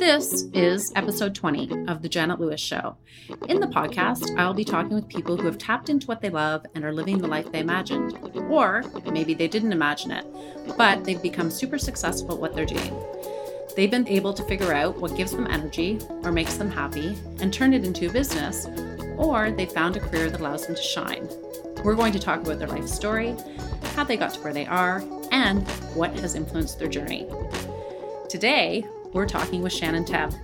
This is episode 20 of The Janet Lewis Show. In the podcast, I'll be talking with people who have tapped into what they love and are living the life they imagined. Or maybe they didn't imagine it, but they've become super successful at what they're doing. They've been able to figure out what gives them energy or makes them happy and turn it into a business, or they found a career that allows them to shine. We're going to talk about their life story, how they got to where they are, and what has influenced their journey. Today, we're talking with Shannon Tebb,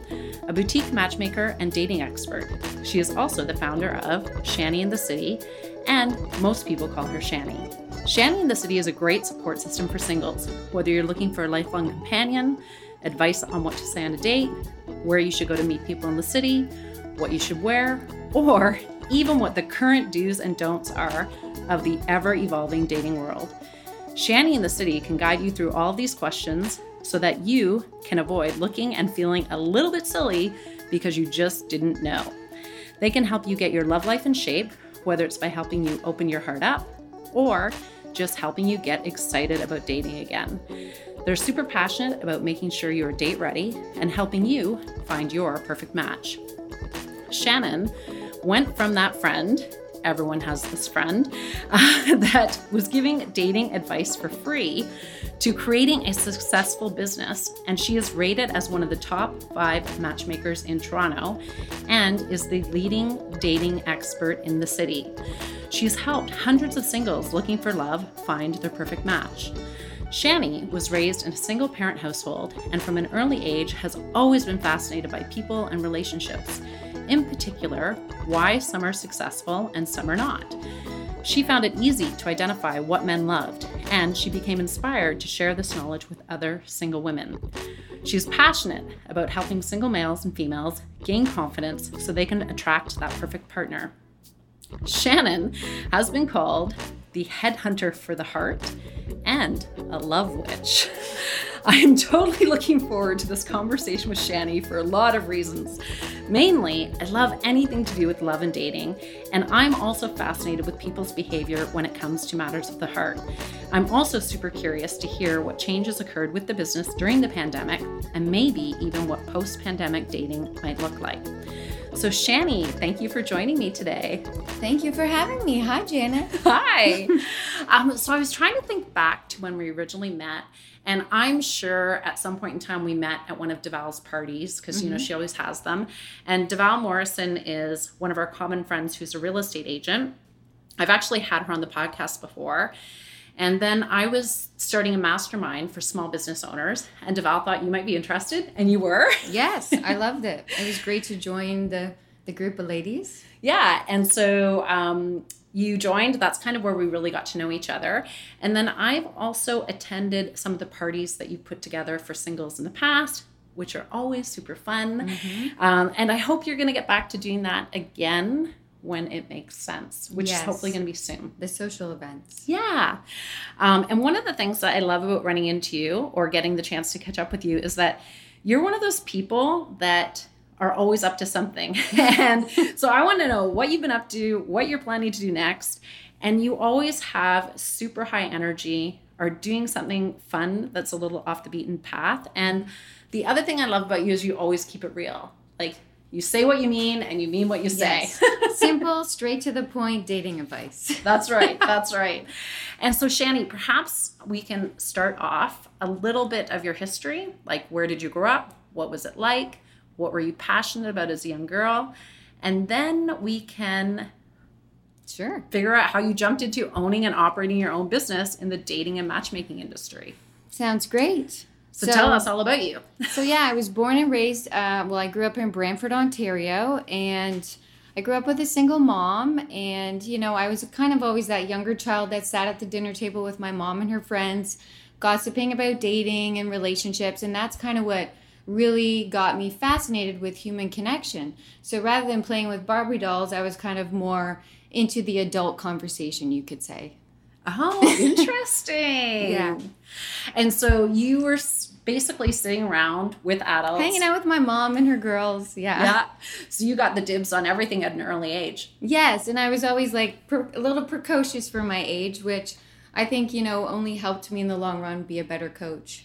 a boutique matchmaker and dating expert. She is also the founder of Shanny in the City, and most people call her Shanny. Shanny in the City is a great support system for singles, whether you're looking for a lifelong companion, advice on what to say on a date, where you should go to meet people in the city, what you should wear, or even what the current do's and don'ts are of the ever evolving dating world. Shanny in the City can guide you through all these questions so that you can avoid looking and feeling a little bit silly because you just didn't know. They can help you get your love life in shape, whether it's by helping you open your heart up or just helping you get excited about dating again. They're super passionate about making sure you're date ready and helping you find your perfect match. Shannon went from that friend everyone has this friend uh, that was giving dating advice for free to creating a successful business. And she is rated as one of the top five matchmakers in Toronto and is the leading dating expert in the city. She's helped hundreds of singles looking for love find their perfect match. Shanny was raised in a single parent household and from an early age has always been fascinated by people and relationships in particular, why some are successful and some are not. She found it easy to identify what men loved, and she became inspired to share this knowledge with other single women. She's passionate about helping single males and females gain confidence so they can attract that perfect partner. Shannon has been called the headhunter for the heart and a love witch. I am totally looking forward to this conversation with Shanny for a lot of reasons. Mainly, I love anything to do with love and dating, and I'm also fascinated with people's behavior when it comes to matters of the heart. I'm also super curious to hear what changes occurred with the business during the pandemic, and maybe even what post pandemic dating might look like. So, Shanny, thank you for joining me today. Thank you for having me. Hi, Janet. Hi. um, so, I was trying to think back to when we originally met, and I'm sure at some point in time we met at one of Deval's parties because, mm-hmm. you know, mm-hmm. she always has them. And Deval Morrison is one of our common friends who's a real estate agent. I've actually had her on the podcast before. And then I was starting a mastermind for small business owners, and Deval thought you might be interested, and you were. yes, I loved it. It was great to join the the group of ladies. Yeah, and so um, you joined. That's kind of where we really got to know each other. And then I've also attended some of the parties that you put together for singles in the past, which are always super fun. Mm-hmm. Um, and I hope you're going to get back to doing that again when it makes sense, which yes. is hopefully going to be soon. The social events. Yeah. Um, and one of the things that I love about running into you or getting the chance to catch up with you is that you're one of those people that are always up to something. and so I want to know what you've been up to, what you're planning to do next. And you always have super high energy, are doing something fun that's a little off the beaten path. And the other thing I love about you is you always keep it real. Like you say what you mean and you mean what you say. Yes. Simple, straight to the point dating advice. That's right. That's right. And so, Shanny, perhaps we can start off a little bit of your history. Like, where did you grow up? What was it like? What were you passionate about as a young girl? And then we can sure figure out how you jumped into owning and operating your own business in the dating and matchmaking industry. Sounds great. So, so tell us all about you. so yeah, I was born and raised. Uh, well, I grew up in Brantford, Ontario, and I grew up with a single mom. And you know, I was kind of always that younger child that sat at the dinner table with my mom and her friends, gossiping about dating and relationships, and that's kind of what really got me fascinated with human connection. So rather than playing with Barbie dolls, I was kind of more into the adult conversation, you could say. Oh, interesting. yeah. And so you were basically sitting around with adults, hanging out with my mom and her girls. Yeah. Yeah. So you got the dibs on everything at an early age. Yes, and I was always like per- a little precocious for my age, which I think you know only helped me in the long run be a better coach.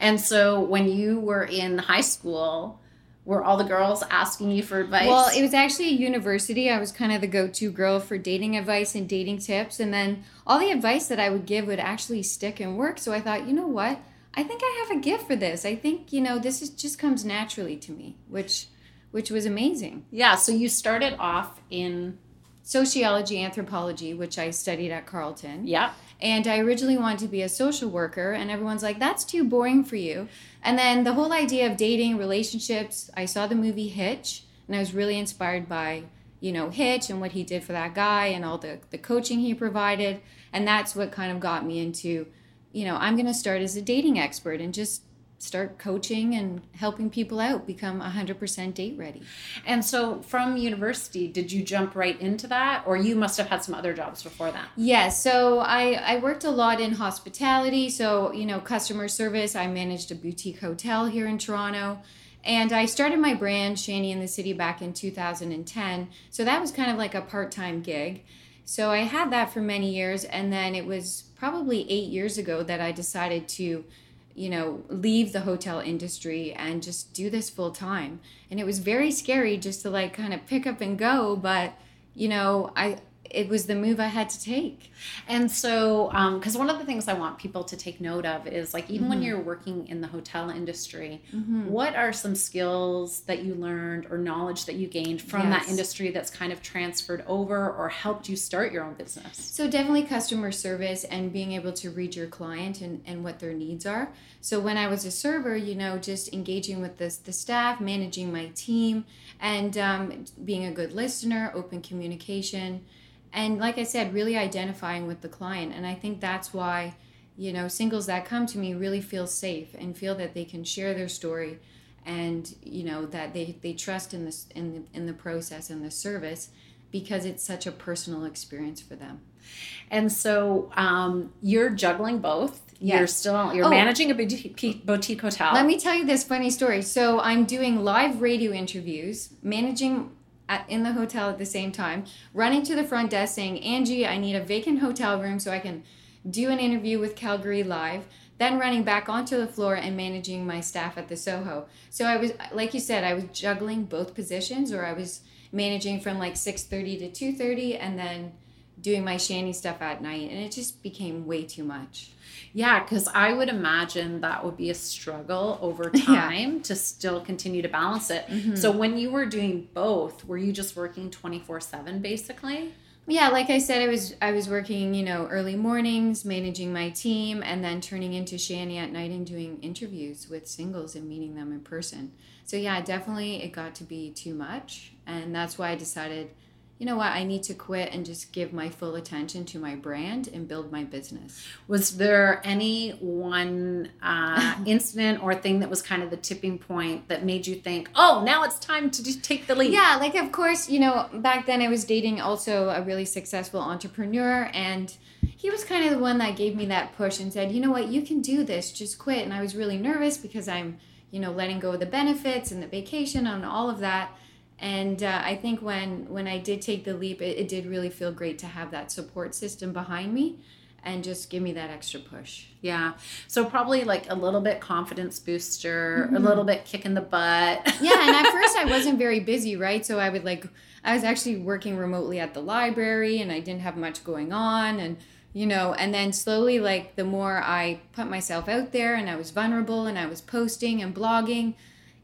And so when you were in high school, were all the girls asking you for advice? Well, it was actually a university. I was kind of the go to girl for dating advice and dating tips. And then all the advice that I would give would actually stick and work. So I thought, you know what? I think I have a gift for this. I think, you know, this is just comes naturally to me, which which was amazing. Yeah, so you started off in sociology, anthropology, which I studied at Carleton. Yeah. And I originally wanted to be a social worker, and everyone's like, that's too boring for you. And then the whole idea of dating, relationships, I saw the movie Hitch, and I was really inspired by, you know, Hitch and what he did for that guy and all the, the coaching he provided. And that's what kind of got me into, you know, I'm going to start as a dating expert and just start coaching and helping people out become 100% date ready. And so from university, did you jump right into that or you must have had some other jobs before that? Yes, yeah, so I I worked a lot in hospitality, so you know, customer service. I managed a boutique hotel here in Toronto. And I started my brand, Shanny in the City, back in 2010. So that was kind of like a part time gig. So I had that for many years. And then it was probably eight years ago that I decided to you know, leave the hotel industry and just do this full time. And it was very scary just to like kind of pick up and go, but you know, I it was the move I had to take. And so, because um, one of the things I want people to take note of is like, even mm-hmm. when you're working in the hotel industry, mm-hmm. what are some skills that you learned or knowledge that you gained from yes. that industry that's kind of transferred over or helped you start your own business? So, definitely customer service and being able to read your client and, and what their needs are. So, when I was a server, you know, just engaging with the, the staff, managing my team, and um, being a good listener, open communication and like i said really identifying with the client. And i think that's why you know singles that come to me really feel safe and feel that they can share their story and you know that they, they trust in this in the, in the process and the service because it's such a personal experience for them. And so um, you're juggling both. Yes. you're still you're oh, managing a boutique, boutique hotel. Let me tell you this funny story. So i'm doing live radio interviews managing at, in the hotel at the same time, running to the front desk saying, Angie, I need a vacant hotel room so I can do an interview with Calgary Live, then running back onto the floor and managing my staff at the Soho. So I was, like you said, I was juggling both positions or I was managing from like 6.30 to 2.30 and then doing my Shanny stuff at night. And it just became way too much. Yeah, because I would imagine that would be a struggle over time yeah. to still continue to balance it. Mm-hmm. So when you were doing both, were you just working 24/7 basically? Yeah, like I said, I was I was working, you know, early mornings, managing my team, and then turning into Shanny at night and doing interviews with singles and meeting them in person. So yeah, definitely it got to be too much, and that's why I decided you know what, I need to quit and just give my full attention to my brand and build my business. Was there any one uh, incident or thing that was kind of the tipping point that made you think, oh, now it's time to take the leap? Yeah, like of course, you know, back then I was dating also a really successful entrepreneur and he was kind of the one that gave me that push and said, you know what, you can do this, just quit. And I was really nervous because I'm, you know, letting go of the benefits and the vacation and all of that and uh, i think when when i did take the leap it, it, did really feel great to have that support system behind me and just give me that extra push. Yeah. So probably like a little bit confidence booster mm-hmm. a little bit kick in the butt. Yeah and at first i wasn't very busy right? So i would like i was actually working remotely at the library and i didn't have much going on and you know and then slowly like the more i put myself out there and i was vulnerable and i was posting and blogging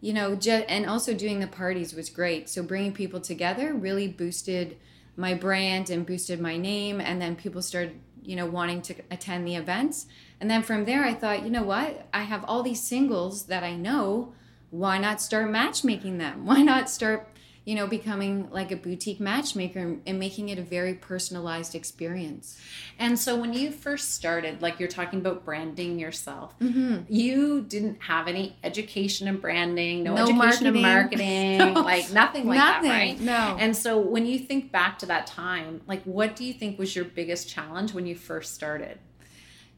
you know, just, and also doing the parties was great. So bringing people together really boosted my brand and boosted my name. And then people started, you know, wanting to attend the events. And then from there, I thought, you know what? I have all these singles that I know. Why not start matchmaking them? Why not start you know, becoming like a boutique matchmaker and making it a very personalized experience. And so when you first started, like you're talking about branding yourself, mm-hmm. you didn't have any education in branding, no, no education marketing. in marketing, like nothing like nothing, that, right? No. And so when you think back to that time, like what do you think was your biggest challenge when you first started?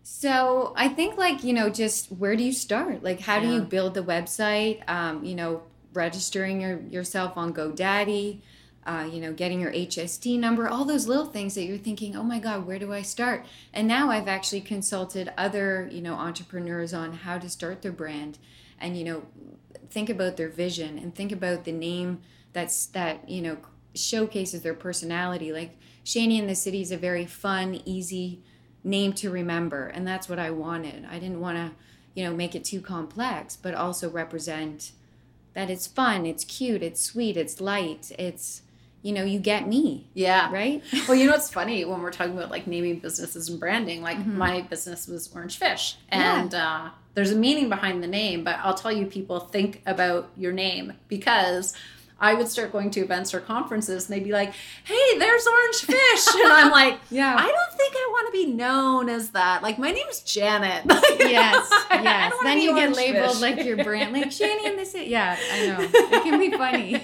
So I think like, you know, just where do you start? Like how yeah. do you build the website? Um, you know, registering your, yourself on GoDaddy, uh, you know, getting your HST number, all those little things that you're thinking, oh my God, where do I start? And now I've actually consulted other, you know, entrepreneurs on how to start their brand and, you know, think about their vision and think about the name that's that, you know, showcases their personality. Like Shanny in the City is a very fun, easy name to remember. And that's what I wanted. I didn't want to, you know, make it too complex, but also represent that it's fun, it's cute, it's sweet, it's light, it's you know, you get me. Yeah. Right? well, you know what's funny when we're talking about like naming businesses and branding, like Mhm. my business was Orange Fish. Yeah. And uh, there's a meaning behind the name, but I'll tell you, people think about your name because I would start going to events or conferences and they'd be like, hey, there's Orange Fish. and I'm like, Yeah. I don't think I want to be known as that. Like, my name's Janet. yes, yes. Then you get labeled Fish. like your brand, like Shanny in the City. Yeah, I know. It can be funny.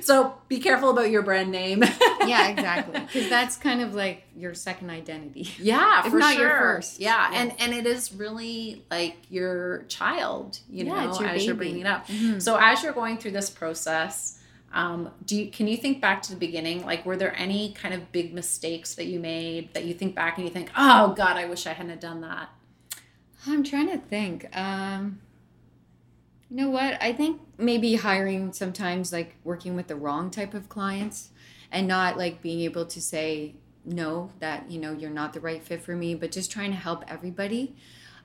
so be careful about your brand name. yeah, exactly. Because that's kind of like your second identity. Yeah, If for not sure. your first. Yeah. Yeah. and and it is really like your child, you Yeah, know, your as you're bringing it up. Mhm. So as you're going through this process, um, do you can you think back to the beginning? Like, were there any kind of big mistakes that you made that you think back and you think, oh God, I wish I hadn't done that? I'm trying to think. Um, you know what? I think maybe hiring sometimes like working with the wrong type of clients and not like being able to say no that you know you're not the right fit for me, but just trying to help everybody.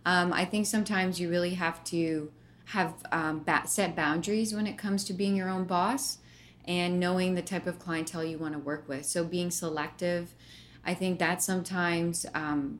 Um, I think sometimes you really have to have um, set boundaries when it comes to being your own boss and knowing the type of clientele you want to work with. So being selective, I think that's sometimes um,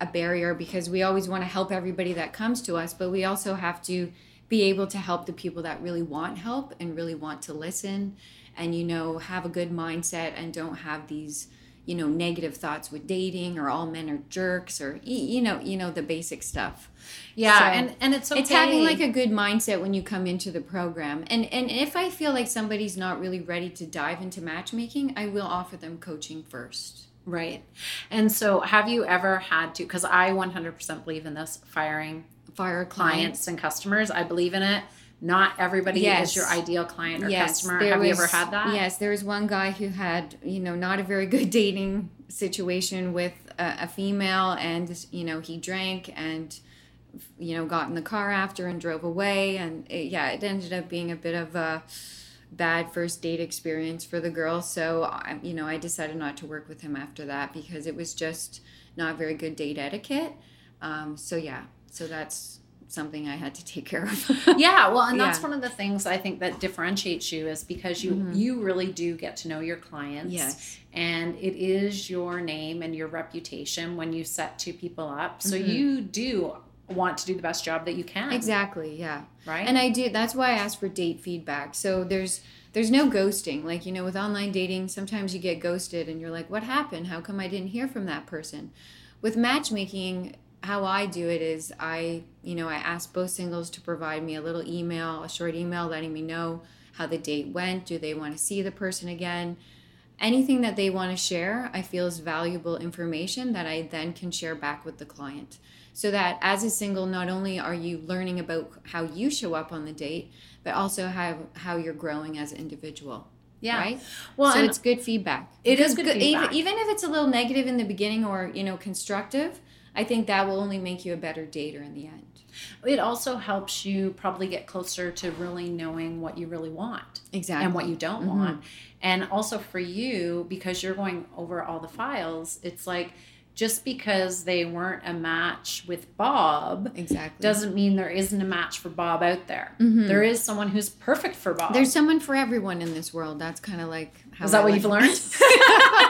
a barrier because we always want to help everybody that comes to us, but we also have to be able to help the people that really want help and really want to listen and you know have a good mindset and don't have these you know negative thoughts with dating or all men are jerks or you know you know the basic stuff Yeah, So, and and it's okay. it's having like a good mindset when you come into the program and and if i feel like somebody's not really ready to dive into matchmaking i will offer them coaching first right. And so, have you ever had to? Because I 100% believe in this firing fire clients clients and customers. I believe in it. Not everybody Yes. is your ideal client or customer. there Have you ever had that? Yes, there was one guy who had, you know, not a very good dating situation with a, a female, and you know, he drank and, you know, got in the car after and drove away, and it, yeah, it ended up being a bit of a bad first date experience for the girl. So, I, you know, I decided not to work with him after that because it was just not very good date etiquette. Um, so yeah, so that's something I had to take care of. yeah well and that's Yeah. one of the things i think that differentiates you is because you Mhm. you really do get to know your clients yes. and it is your name and your reputation when you set two people up so Mhm. you do want to do the best job that you can Exactly. Yeah. right And I do. That's why I ask for date feedback. So there's there's no ghosting. Like you know, with online dating, sometimes you get ghosted, and you're like, "What happened? How come I didn't hear from that person?" With matchmaking, how I do it is I you know I ask both singles to provide me a little email, a short email, letting me know how the date went. Do they want to see the person again? Anything that they want to share, I feel is valuable information that I then can share back with the client so that as a single not only are you learning about how you show up on the date but also how how you're growing as an individual yeah right well so it's good feedback It is Because good even- feedback. even if it's a little negative in the beginning or you know constructive i think that will only make you a better dater in the end it also helps you probably get closer to really knowing what you really want exactly and what you don't Mhm. want. And also for you, because you're going over all the files, it's like just because they weren't a match with Bob exactly doesn't mean there isn't a match for Bob out there. Mhm. There is someone who's perfect for Bob. there's someone for everyone in this world that's kind of like how is that I what like- you've learned?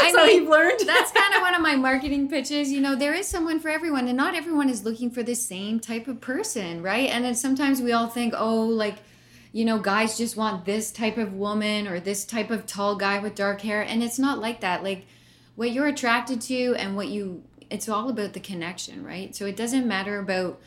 I so mean, you've learned? that's kind of one of my marketing pitches. You know, there is someone for everyone, and not everyone is looking for the same type of person, right? And then sometimes we all think, oh, like, you know, guys just want this type of woman or this type of tall guy with dark hair. And it's not like that. Like, what you're attracted to and what you, it's all about the connection, right? So it doesn't matter about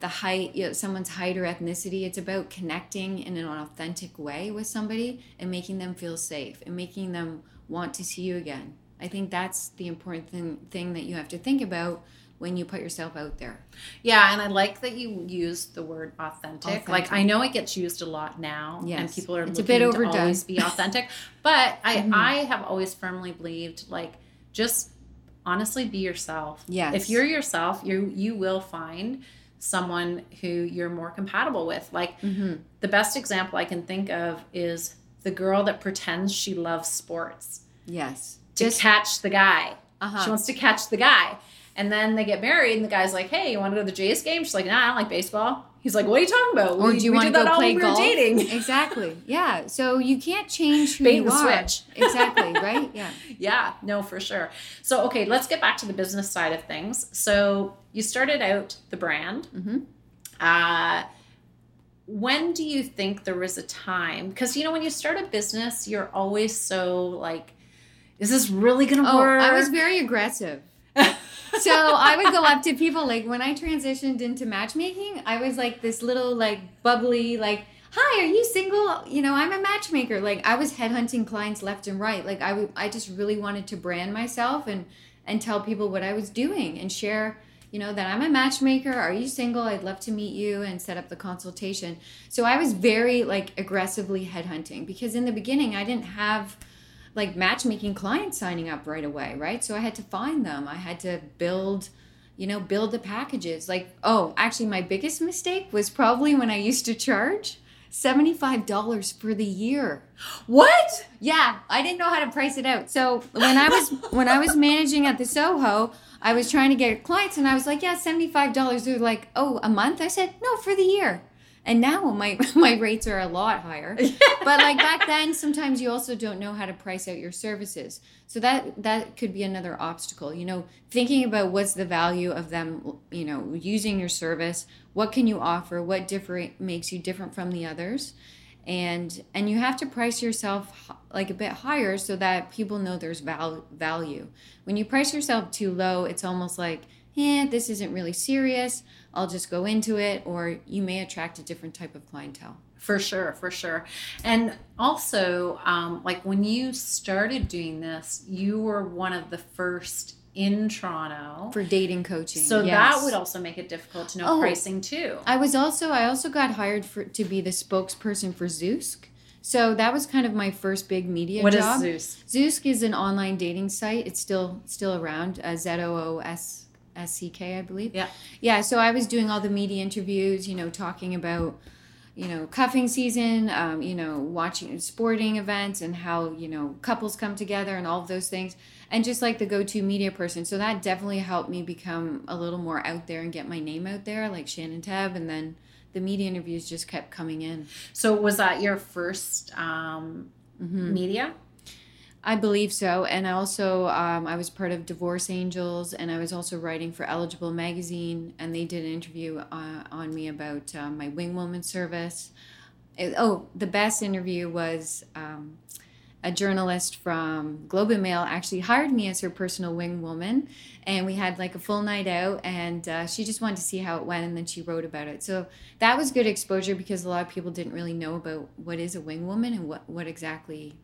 the height, you know, someone's height or ethnicity. It's about connecting in an authentic way with somebody and making them feel safe and making them want to see you again. I think that's the important thing, thing that you have to think about when you put yourself out there. Yeah, and I like that you use the word authentic. Authentic. Like I know it gets used a lot now, and people are It's a looking bit to always be authentic. but I, Mhm. I have always firmly believed like just honestly be yourself. Yes. If you're yourself, you you will find someone who you're more compatible with. Like Mm-hmm. the best example I can think of is the girl that pretends she loves sports Yes. to Just catch the guy. uh-huh. She wants to catch the guy. And then they get married, and the guy's like, "Hey, you want to go to the Jays game?" She's like, "Nah, I don't like baseball." He's like, "What are you talking about? or We- do you want to go that all play when we golf? dating?" exactly. Yeah. So you can't change who Bait you and are. switch. exactly. Right. Yeah. Yeah, no, for sure. So, okay, let's get back to the business side of things. So, you started out the brand. Mm-hmm. Uh, when do you think there was a time? Because you know, when you start a business, you're always so like, "Is this really gonna Oh, work?" I was very aggressive. so I would go up to people like when I transitioned into matchmaking, I was like this little like bubbly like, "Hi, are you single?" You know, I'm a matchmaker. Like I was headhunting clients left and right. Like I would I just really wanted to brand myself and and tell people what I was doing and share you know that I'm a matchmaker. Are you single? I'd love to meet you and set up the consultation. So I was very like aggressively headhunting because in the beginning I didn't have like matchmaking clients signing up right away, right? So I had to find them. I had to build, you know, build the packages. Like, oh, actually, my biggest mistake was probably when I used to charge $75 for the year. what? Yeah, I didn't know how to price it out. So when I was when I was managing at the Soho, I was trying to get clients and I was like, yeah, $75. They're like, oh, a month? I said, no, for the year. And now my my rates are a lot higher. But like back then, sometimes you also don't know how to price out your services. So that that could be another obstacle. You know, thinking about what's the value of them, you know, using your service, what can you offer, what different makes you different from the others? And and you have to price yourself like a bit higher so that people know there's val- value. When you price yourself too low it's almost like eh this isn't really serious. I'll just go into it or you may attract a different type of clientele. For sure, for sure. And also, um, like when you started doing this, you were one of the first in Toronto. for dating coaching so yes. that would also make it difficult to know Oh. pricing too. I was also I also got hired for to be the spokesperson for Zoosk. So that was kind of my first big media What is job. Zoosk? Zoosk is an online dating site. It's still still around. Uh, Z O O S S C K, I believe. Yeah. Yeah. So I was doing all the media interviews. You know, talking about you know cuffing season. Um, you know, watching sporting events and how you know couples come together and all of those things. And just like the go-to media person, so that definitely helped me become a little more out there and get my name out there, like Shannon Tebb, and then the media interviews just kept coming in. So was that your first um, hmm media? I believe so. And I also, um, I was part of Divorce Angels, and I was also writing for Eligible Magazine, and they did an interview uh, on me about um, my wing woman service. It- oh, the best interview was um, a journalist from Globe and Mail actually hired me as her personal wing woman, and we had like a full night out, and uh, she just wanted to see how it went, and then she wrote about it. So that was good exposure because a lot of people didn't really know about what is a wing woman and what what exactly,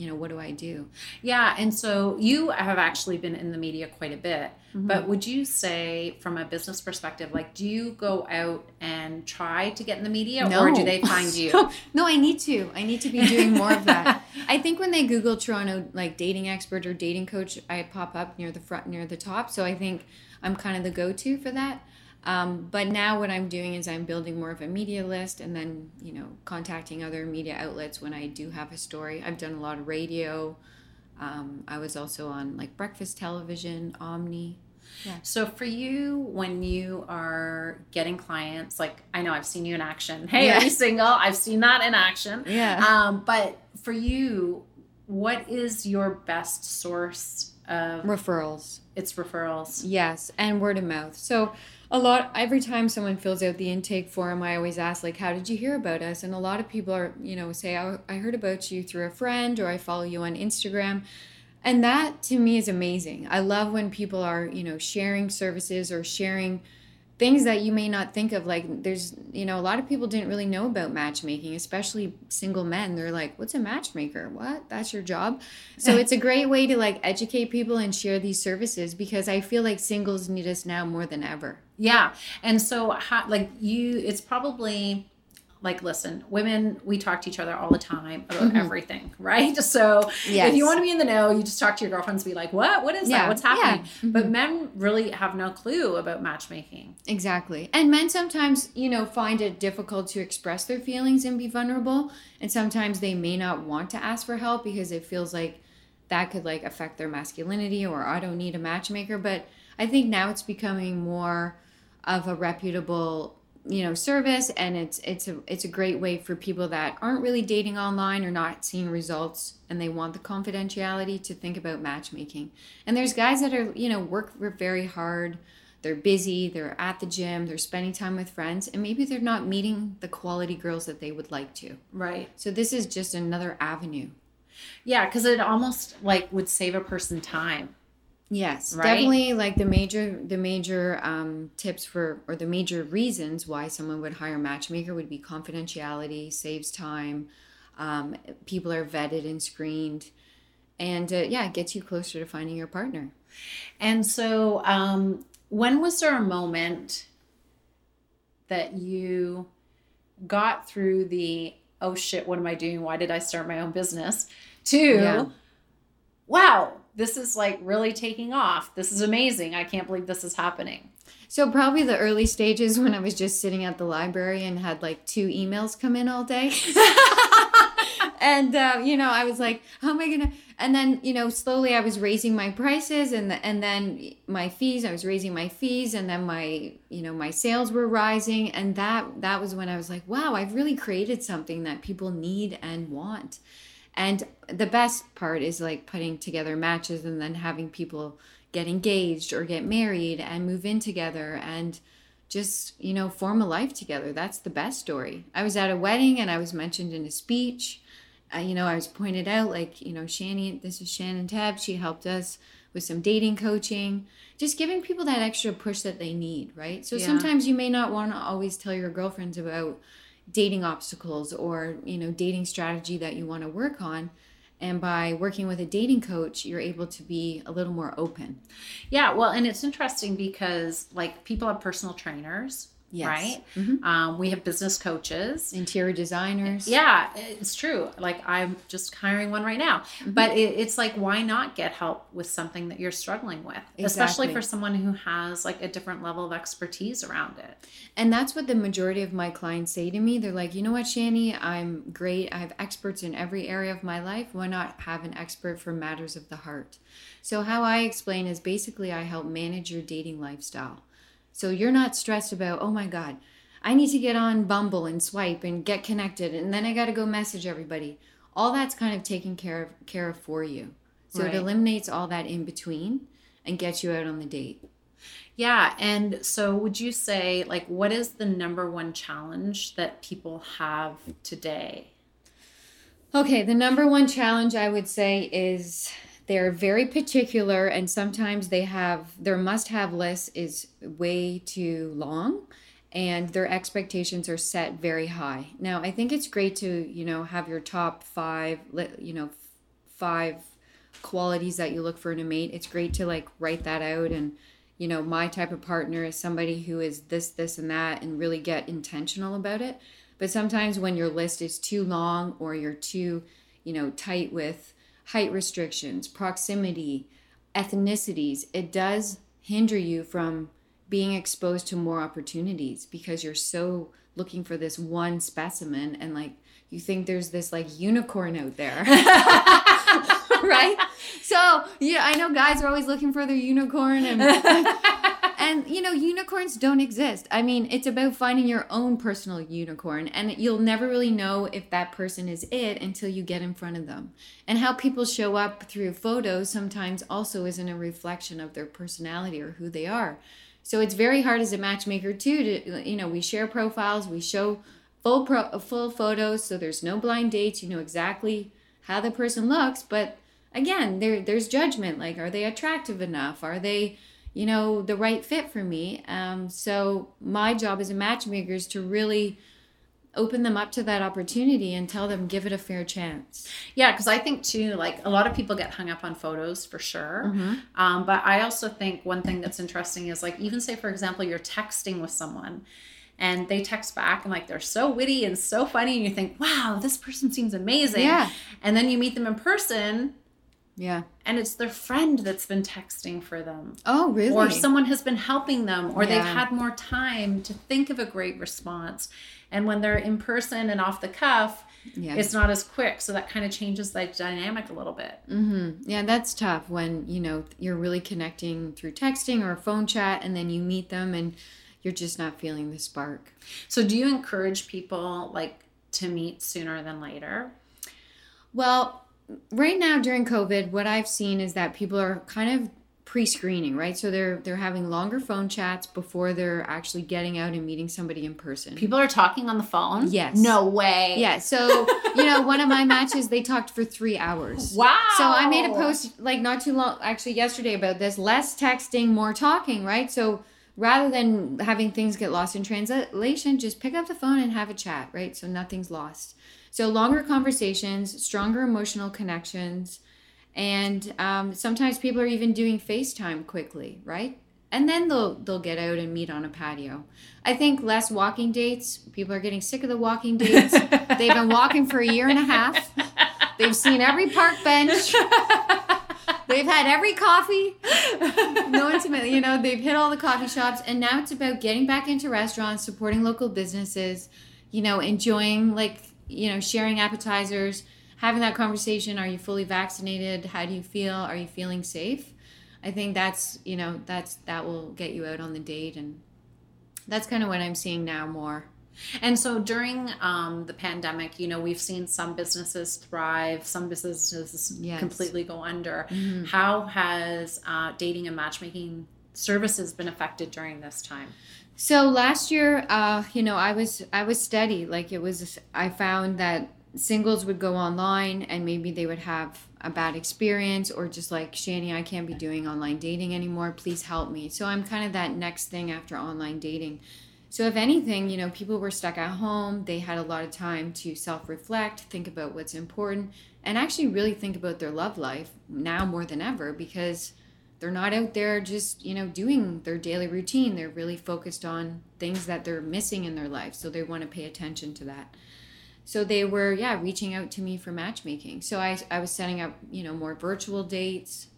you know, what do I do. Yeah, and so you have actually been in the media quite a bit. Mm-hmm. But would you say, from a business perspective, like, do you go out and try to get in the media, or do they find you? no, no, I need to. I need to be doing more of that. I think when they Google Toronto like dating expert or dating coach, I pop up near the front, near the top. So I think I'm kind of the go-to for that. Um, but now what I'm doing is I'm building more of a media list and then you know contacting other media outlets when I do have a story. I've done a lot of radio. Um, I was also on like breakfast television, Omni. Yeah. So for you, when you are getting clients, like I know I've seen you in action. Hey, Yeah. are you single? I've seen that in action. Yeah. Um, but for you, what is your best source of Referrals. its referrals? Yes, and word of mouth. So a lot every time someone fills out the intake form, I always ask like, "How did you hear about us?" And a lot of people are, you know, say, "I I heard about you through a friend or I follow you on Instagram." And that to me is amazing. I love when people are, you know, sharing services or sharing things that you may not think of like there's you know a lot of people didn't really know about matchmaking especially single men they're like what's a matchmaker what that's your job so it's a great way to like educate people and share these services because i feel like singles need us now more than ever yeah and so how, like you it's probably like listen women we talk to each other all the time about Mhm. everything right so Yes. if you want to be in the know you just talk to your girlfriends and be like what what is Yeah, that what's happening yeah. but Mhm. men really have no clue about matchmaking Exactly. And men sometimes, you know, find it difficult to express their feelings and be vulnerable. And sometimes they may not want to ask for help because it feels like that could like affect their masculinity or I don't need a matchmaker. But I think now it's becoming more of a reputable, you know, service and it's it's a it's a great way for people that aren't really dating online or not seeing results and they want the confidentiality to think about matchmaking. And there's guys that are, you know, work very hard they're busy, they're at the gym, they're spending time with friends, and maybe they're not meeting the quality girls that they would like to. right So this is just another avenue. yeah because it almost like would save a person time Yes, Right? definitely. Like the major, the major um, tips for, or the major reasons why someone would hire a matchmaker would be confidentiality, saves time, um, people are vetted and screened, and uh, yeah, it gets you closer to finding your partner. and so um when was there a moment that you got through the oh shit what am i doing why did i start my own business to Yeah. wow this is like really taking off this is amazing i can't believe this is happening So probably the early stages when I was just sitting at the library and had like two emails come in all day. and uh, you know, I was like, how am I gonna? And then you know, slowly I was raising my prices, and the, and then my fees. I was raising my fees, and then my you know my sales were rising, and that that was when I was like, wow, I've really created something that people need and want. And the best part is like putting together matches and then having people get engaged or get married and move in together and just, you know, form a life together. That's the best story. I was at a wedding and I was mentioned in a speech. Uh, you know, I was pointed out like, you know, Shannon, this is Shannon Tebb. She helped us with some dating coaching, just giving people that extra push that they need, right? So Yeah. sometimes you may not want to always tell your girlfriends about dating obstacles or you know dating strategy that you want to work on. And by working with a dating coach you're able to be a little more open. Yeah well and it's interesting because like people have personal trainers right? Mhm. um, we have business coaches. Interior designers. Yeah, it's true. Like I'm just hiring one right now. Mm-hmm. But it, it's like, why not get help with something that you're struggling with, especially for someone who has like a different level of expertise around it. and that's what the majority of my clients say to me. They're like you know what shanny? I'm great. I have experts in every area of my life. Why not have an expert for matters of the heart? So how i explain is basically i help manage your dating lifestyle so you're not stressed about oh my god i need to get on bumble and swipe and get connected and then i got to go message everybody all that's kind of taken care of care of for you so Right. it eliminates all that in between and gets you out on the date Yeah. And so, would you say, like, what is the number one challenge that people have today? Okay, the number one challenge I would say is they're very particular and sometimes they have their must have list is way too long and their expectations are set very high. Now, I think it's great to, you know, have your top 5, you know, 5 qualities that you look for in a mate. It's great to like write that out and you know, my type of partner is somebody who is this this and that and really get intentional about it. But sometimes when your list is too long or you're too, you know, tight with height restrictions, proximity, ethnicities, it does hinder you from being exposed to more opportunities because you're so looking for this one specimen and like you think there's this like unicorn out there. right? So, yeah, I know guys are always looking for their unicorn and and you know, unicorns don't exist. I mean, it's about finding your own personal unicorn and you'll never really know if that person is it until you get in front of them. And how people show up through photos sometimes also isn't a reflection of their personality or who they are. So it's very hard as a matchmaker too to you know, we share profiles, we show full pro full photos so there's no blind dates, you know exactly how the person looks, but again, there there's judgment like are they attractive enough? Are they you know, the right fit for me. Um, so my job as a matchmaker is to really open them up to that opportunity and tell them give it a fair chance yeah because i think too like a lot of people get hung up on photos for sure Mm-hmm. um, but i also think one thing that's interesting is like even say for example you're texting with someone and they text back and like they're so witty and so funny and you think wow this person seems amazing Yeah. and then you meet them in person yeah. And it's their friend that's been texting for them. Oh really? Or someone has been helping them or they've had more time to think of a great response. And when they're in person and off the cuff yeah. it's not as quick. So that kind of changes the dynamic a little bit. Hmm Yeah, that's tough when you know you're really connecting through texting or phone chat, and then you meet them and you're just not feeling the spark. so do you encourage people like to meet sooner than later? Well, right now during COVID, what I've seen is that people are kind of pre-screening, right? So they're they're having longer phone chats before they're actually getting out and meeting somebody in person. people are talking on the phone Yes. no way yeah, so you know, one of my matches they talked for three hours. wow So I made a post like not too long, actually yesterday about this: less texting, more talking, right? So rather than having things get lost in translation, just pick up the phone and have a chat, right? So nothing's lost. So longer conversations, stronger emotional connections, and um, sometimes people are even doing FaceTime quickly, right? And then they'll they'll get out and meet on a patio. I think less walking dates. People are getting sick of the walking dates. They've been walking for a year and a half. They've seen every park bench. They've had every coffee. No intimately, you know, they've hit all the coffee shops, and now it's about getting back into restaurants, supporting local businesses, you know, enjoying like you know, sharing appetizers, having that conversation. Are you fully vaccinated? How do you feel? Are you feeling safe? I think that's you know that's that will get you out on the date, and that's kind of what I'm seeing now more. And so during um, the pandemic, you know, we've seen some businesses thrive, some businesses Yes. completely go under. How has uh, dating and matchmaking services been affected during this time? So last year, uh, you know, I was I was steady. Like it was, I found that singles would go online and maybe they would have a bad experience or just like Shanny, I can't be doing online dating anymore. Please help me. So I'm kind of that next thing after online dating. So if anything, you know, people were stuck at home. They had a lot of time to self-reflect, think about what's important, and actually really think about their love life now more than ever because they're not out there just you know doing their daily routine. They're really focused on things that they're missing in their life so they want to pay attention to that. So they were yeah reaching out to me for matchmaking. So i, I was setting up you know more virtual dates.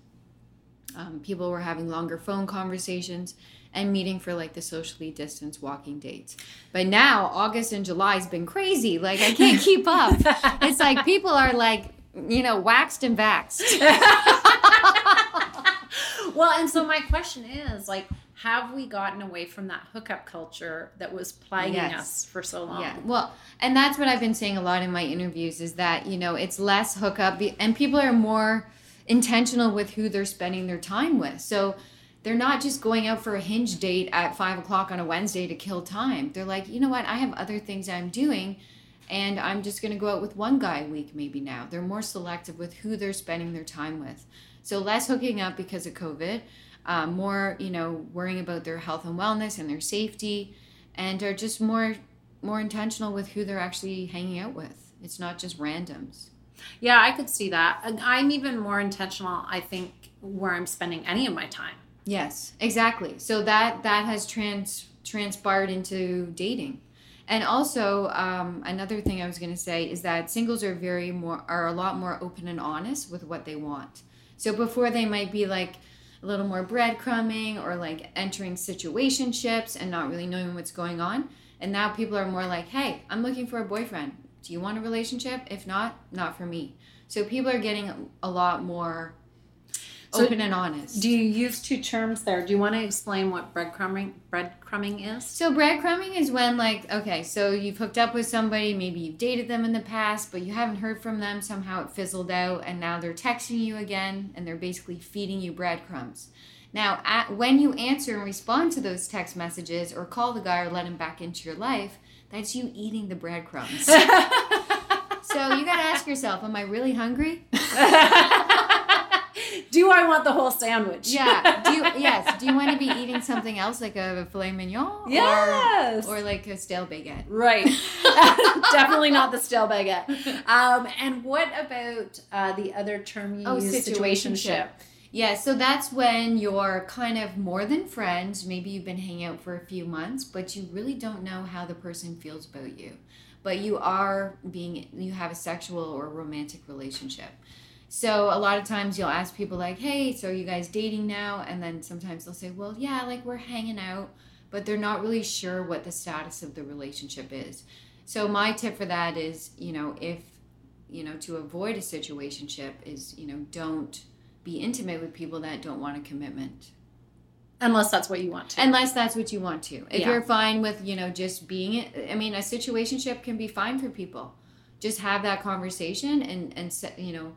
Um, people were having longer phone conversations and meeting for like the socially distanced walking dates. But now august and july has been crazy. Like i can't keep up. It's like people are like you know waxed and vaxxed well, and so my question is like, have we gotten away from that hookup culture that was plaguing Yes. us for so long? Yeah. Well, and that's what I've been saying a lot in my interviews is that, you know, it's less hookup and people are more intentional with who they're spending their time with. So they're not just going out for a hinge date at five o'clock on a Wednesday to kill time. They're like, you know what? I have other things I'm doing and I'm just going to go out with one guy a week maybe now. They're more selective with who they're spending their time with. So less hooking up because of COVID, uh, more, you know, worrying about their health and wellness and their safety and are just more more intentional with who they're actually hanging out with. It's not just randoms. Yeah, I could see that. I'm even more intentional, I think, where I'm spending any of my time. Yes, exactly. So that that has trans transpired into dating, and also um, another thing I was going to say is that singles are very more are a lot more open and honest with what they want. So before they might be like a little more breadcrumbing or like entering situationships and not really knowing what's going on. And now people are more like, hey, I'm looking for a boyfriend. Do you want a relationship? If not, not for me. So people are getting a lot more So open and honest. Do you use two terms there? Do you want to explain what breadcrumbing breadcrumbing is? So breadcrumbing is when like okay, so you've hooked up with somebody, maybe you've dated them in the past, but you haven't heard from them, somehow it fizzled out and now they're texting you again and they're basically feeding you breadcrumbs. Now, at, when you answer and respond to those text messages or call the guy or let him back into your life, that's you eating the breadcrumbs. so you got to ask yourself, am I really hungry? do I want the whole sandwich? Yeah. Do you, yes. Do you want to be eating something else like a filet mignon? Yes. Or, or like a stale baguette? Right. Definitely not the stale baguette. Um, and what about uh, the other term you Oh, use, situationship. Yeah, so that's when you're kind of more than friends. Maybe you've been hanging out for a few months, but you really don't know how the person feels about you. But you are being, you have a sexual or romantic relationship. So a lot of times you'll ask people like, "Hey, so are you guys dating now?" And then sometimes they'll say, "Well, yeah, like we're hanging out," but they're not really sure what the status of the relationship is. So my tip for that is, you know, if you know, to avoid a situationship is, you know, don't be intimate with people that don't want a commitment. Unless that's what you want to. Unless that's what you want to. If Yeah. you're fine with, you know, just being I mean, a situationship can be fine for people. Just have that conversation and and set, you know,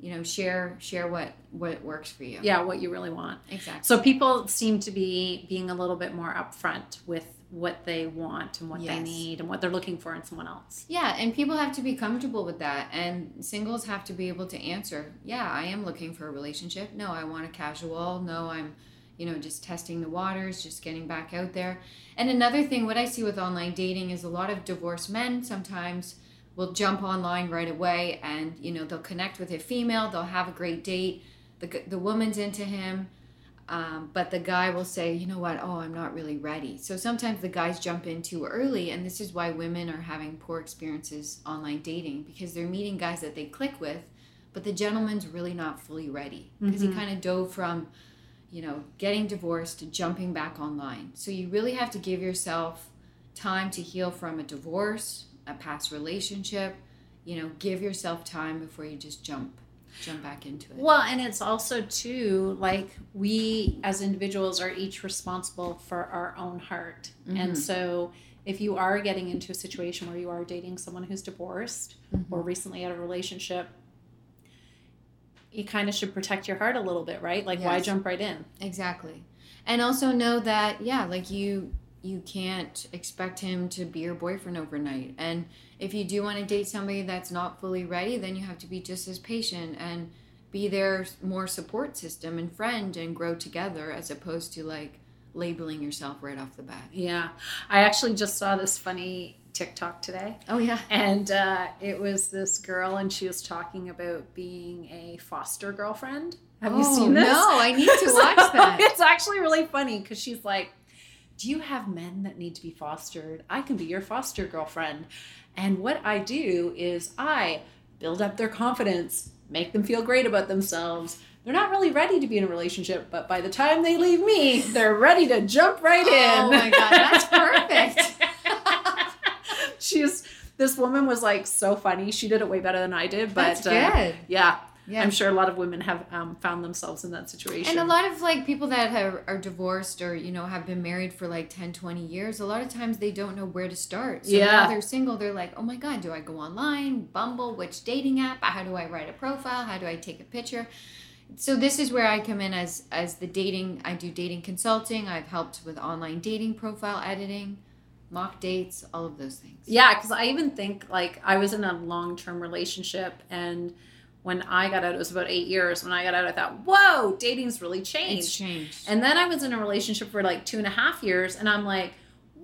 you know, share share what what works for you. yeah, what you really want. Exactly. So people seem to be being a little bit more upfront with what they want and what they need and what they're looking for in someone else. Yeah, and people have to be comfortable with that. And singles have to be able to answer, yeah, I am looking for a relationship. No, I want a casual. No, I'm, you know, just testing the waters, just getting back out there. And another thing, what I see with online dating is a lot of divorced men sometimes will jump online right away and, you know, they'll connect with a female, they'll have a great date. The, the woman's into him, um, but the guy will say, you know what, oh, I'm not really ready. So sometimes the guys jump in too early, and this is why women are having poor experiences online dating because they're meeting guys that they click with, but the gentleman's really not fully ready because Mhm. he kind of dove from, you know, getting divorced to jumping back online. So you really have to give yourself time to heal from a divorce, a past relationship. You know, give yourself time before you just jump jump back into it. Well, and it's also too like we as individuals are each responsible for our own heart. Mhm. And so if you are getting into a situation where you are dating someone who's divorced Mm-hmm. or recently out of a relationship, you kind of should protect your heart a little bit, right? Like why jump right in? Exactly. And also know that yeah, like you you can't expect him to be your boyfriend overnight. And if you do want to date somebody that's not fully ready, then you have to be just as patient and be their more support system and friend and grow together as opposed to like labeling yourself right off the bat. Yeah. I actually just saw this funny TikTok today. Oh yeah. And uh, it was this girl, and she was talking about being a foster girlfriend. Have you Oh, seen this? no, I need to So watch that. It's actually really funny because she's like, Do you have men that need to be fostered? I can be your foster girlfriend. And what I do is I build up their confidence, make them feel great about themselves. They're not really ready to be in a relationship, but by the time they leave me, they're ready to jump right in. Oh my God, that's perfect. She's this woman was like so funny. She did it way better than I did, but uh, yeah, Yeah. I'm sure a lot of women have um, found themselves in that situation. And a lot of like people that have, are divorced or you know have been married for like 10 20 years a lot of times they don't know where to start so Yeah. now they're single they're like oh my god do i go online bumble which dating app how do i write a profile how do i take a picture so this is where i come in as as the dating i do dating consulting i've helped with online dating profile editing mock dates all of those things Yeah, because I even think like I was in a long term relationship, and when I got out, it was about eight years. When I got out, I thought, "Whoa, dating's really changed." it's changed And then I was in a relationship for like two and a half years, and I'm like,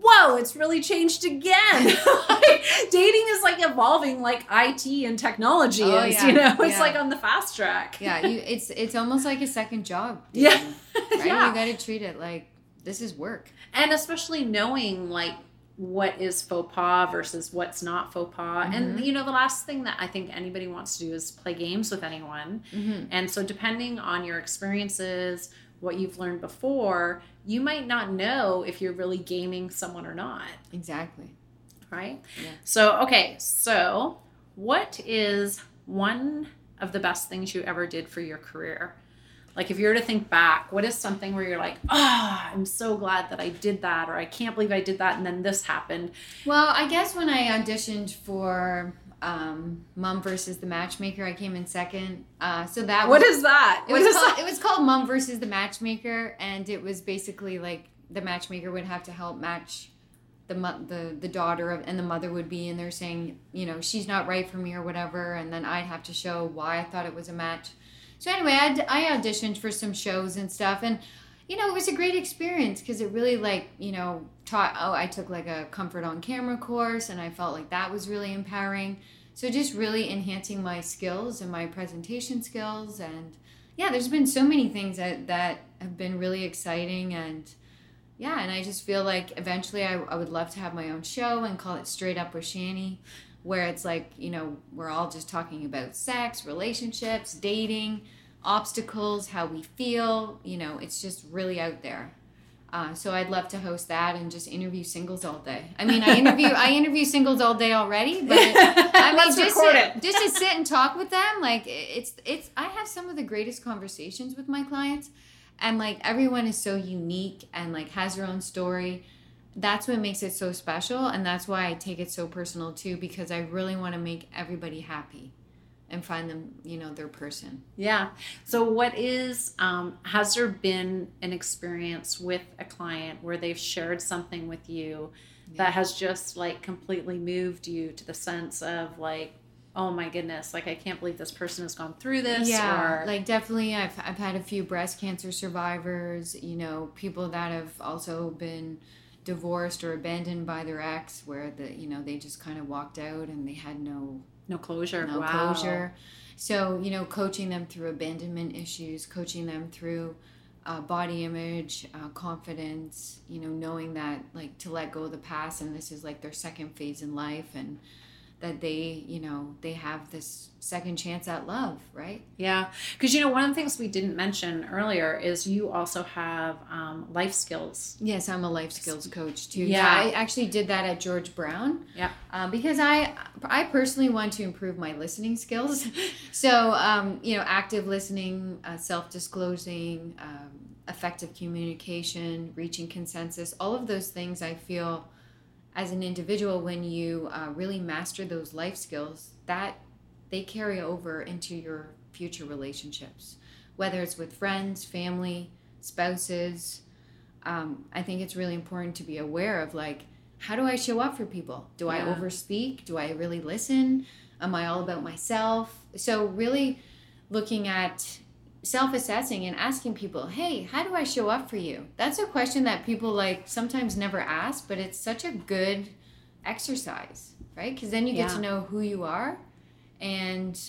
"Whoa, it's really changed again." dating is like evolving, like IT and technology Oh, is. yeah, You know, it's yeah. like on the fast track. yeah you it's it's almost like a second job Yeah. right Yeah. you got to treat it like this is work and especially knowing like what is faux pas versus what's not faux pas and Mhm. you know the last thing that i think anybody wants to do is play games with anyone mm-hmm. and so depending on your experiences what you've learned before you might not know if you're really gaming someone or not exactly right Yeah. so okay so what is one of the best things you ever did for your career like if you were to think back what is something where you're like ah i'm so glad that i did that or i can't believe i did that and then this happened Well, I guess when I auditioned for um, Mum versus the Matchmaker, I came in second. Uh, so that what was, is that it What was called, that? it was called Mum versus the Matchmaker, and it was basically like the matchmaker would have to help match the the the daughter of, and the mother would be in there saying, you know, she's not right for me or whatever, and then I'd have to show why I thought it was a match. So anyway, I auditioned for some shows and stuff, and you know, it was a great experience because it really like you know taught. Oh, I took like a comfort on camera course, and I felt like that was really empowering. So just really enhancing my skills and my presentation skills, and yeah, there's been so many things that that have been really exciting and yeah, and I just feel like eventually I, I would love to have my own show and call it Straight Up with Shanny, where it's like, you know, we're all just talking about sex, relationships, dating, obstacles, how we feel. You know, it's just really out there. Uh, so I'd love to host that and just interview singles all day. I mean, I interview I interview singles all day already, but I mean, Let's just record to, it. just to sit and talk with them, like it's it's. I have some of the greatest conversations with my clients, and like everyone is so unique and like has their own story. That's what makes it so special, and that's why I take it so personal too, because I really want to make everybody happy, and find them, you know, their person. Yeah. So, what is, um, has there been an experience with a client where they've shared something with you that has just like completely moved you to the sense of like, oh my goodness, like I can't believe this person has gone through this? Yeah, Or, like definitely, I've I've had a few breast cancer survivors. You know, people that have also been divorced or abandoned by their ex, where the you know they just kind of walked out and they had no no closure. no wow. closure. So you know, coaching them through abandonment issues, coaching them through uh, body image, uh, confidence. You know, knowing that like to let go of the past, and this is like their second phase in life, and that they you know they have this second chance at love, right? Yeah. Because, you know, one of the things we didn't mention earlier is you also have um, life skills. Yes, I'm a life skills coach too. Yeah. I actually did that at George Brown. Yeah. Um, because I, I personally want to improve my listening skills. so, um, you know, active listening, uh, self-disclosing, um, effective communication, reaching consensus, all of those things I feel as an individual when you uh, really master those life skills that they carry over into your future relationships. Whether it's with friends family spouses um, i think it's really important to be aware of like how do i show up for people? Do i Yeah. overspeak? Do i really listen? Am i all about myself? So really looking at self-assessing and asking people hey how do i show up for you? That's a question that people like sometimes never ask but it's such a good exercise right? Because then you get to know who you are and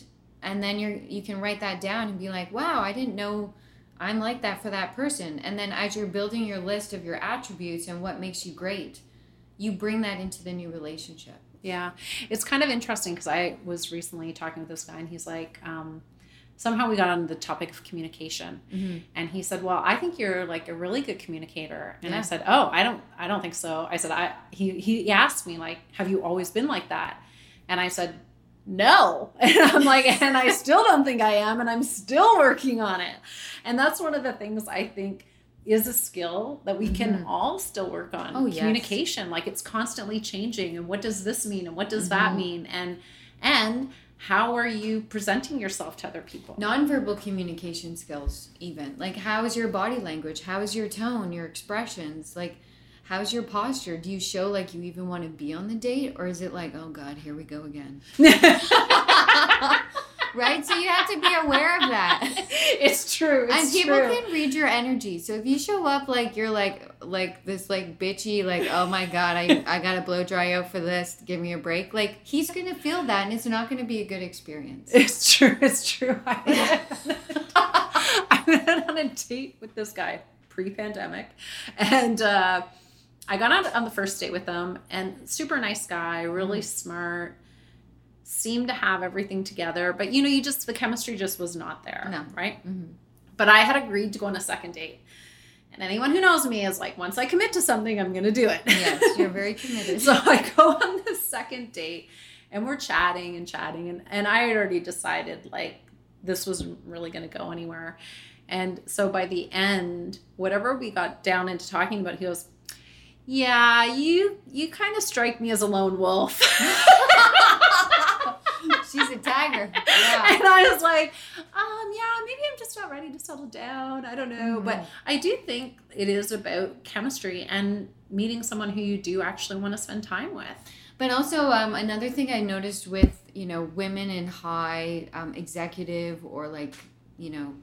and then you're you can write that down and be like wow i didn't know i'm like that for that person. And then as you're building your list of your attributes and what makes you great you bring that into the new relationship. Yeah, it's kind of interesting because I was recently talking with this guy, and he's like, um, somehow we got on the topic of communication, Mhm. and he said, "Well, I think you're like a really good communicator," and I said, "Oh, I don't, I don't think so." I said, "I." He he asked me like, "Have you always been like that?" And I said, "No," and I'm like, and I still don't think I am, and I'm still working on it, and that's one of the things I think is a skill that we can Mhm. all still work on Oh, yes. communication like it's constantly changing and what does this mean and what does that Mhm. mean and and how are you presenting yourself to other people? Nonverbal communication skills even. Like how is your body language? How is your tone your expressions? Like how's your posture? Do you show like you even want to be on the date or is it like oh god here we go again right? So you have to be aware of that. It's true it's and people true. can read your energy. So if you show up like you're like like this like bitchy like oh my god i i gotta blow dry out for this give me a break like he's gonna feel that and it's not gonna be a good experience. It's true it's true. I went, I went on a date with this guy pre-pandemic and uh I got out on the first date with him and super nice guy, really smart, seemed to have everything together, but you know, you just the chemistry just was not there, No. right? Mhm. But I had agreed to go on a second date. And anyone who knows me is like, once I commit to something, I'm going to do it. yes you're very committed so I go on the second date and we're chatting and chatting. And, and I had already decided like this wasn't really going to go anywhere. And so by the end, whatever we got down into talking about, he goes, yeah, you you kind of strike me as a lone wolf. She's a tiger. Yeah. And I was like, um, yeah, maybe I'm just not ready to settle down. I don't know. But Mhm. I do think it is about chemistry and meeting someone who you do actually want to spend time with. But also, um, another thing I noticed with you know women in high um, executive or like you know,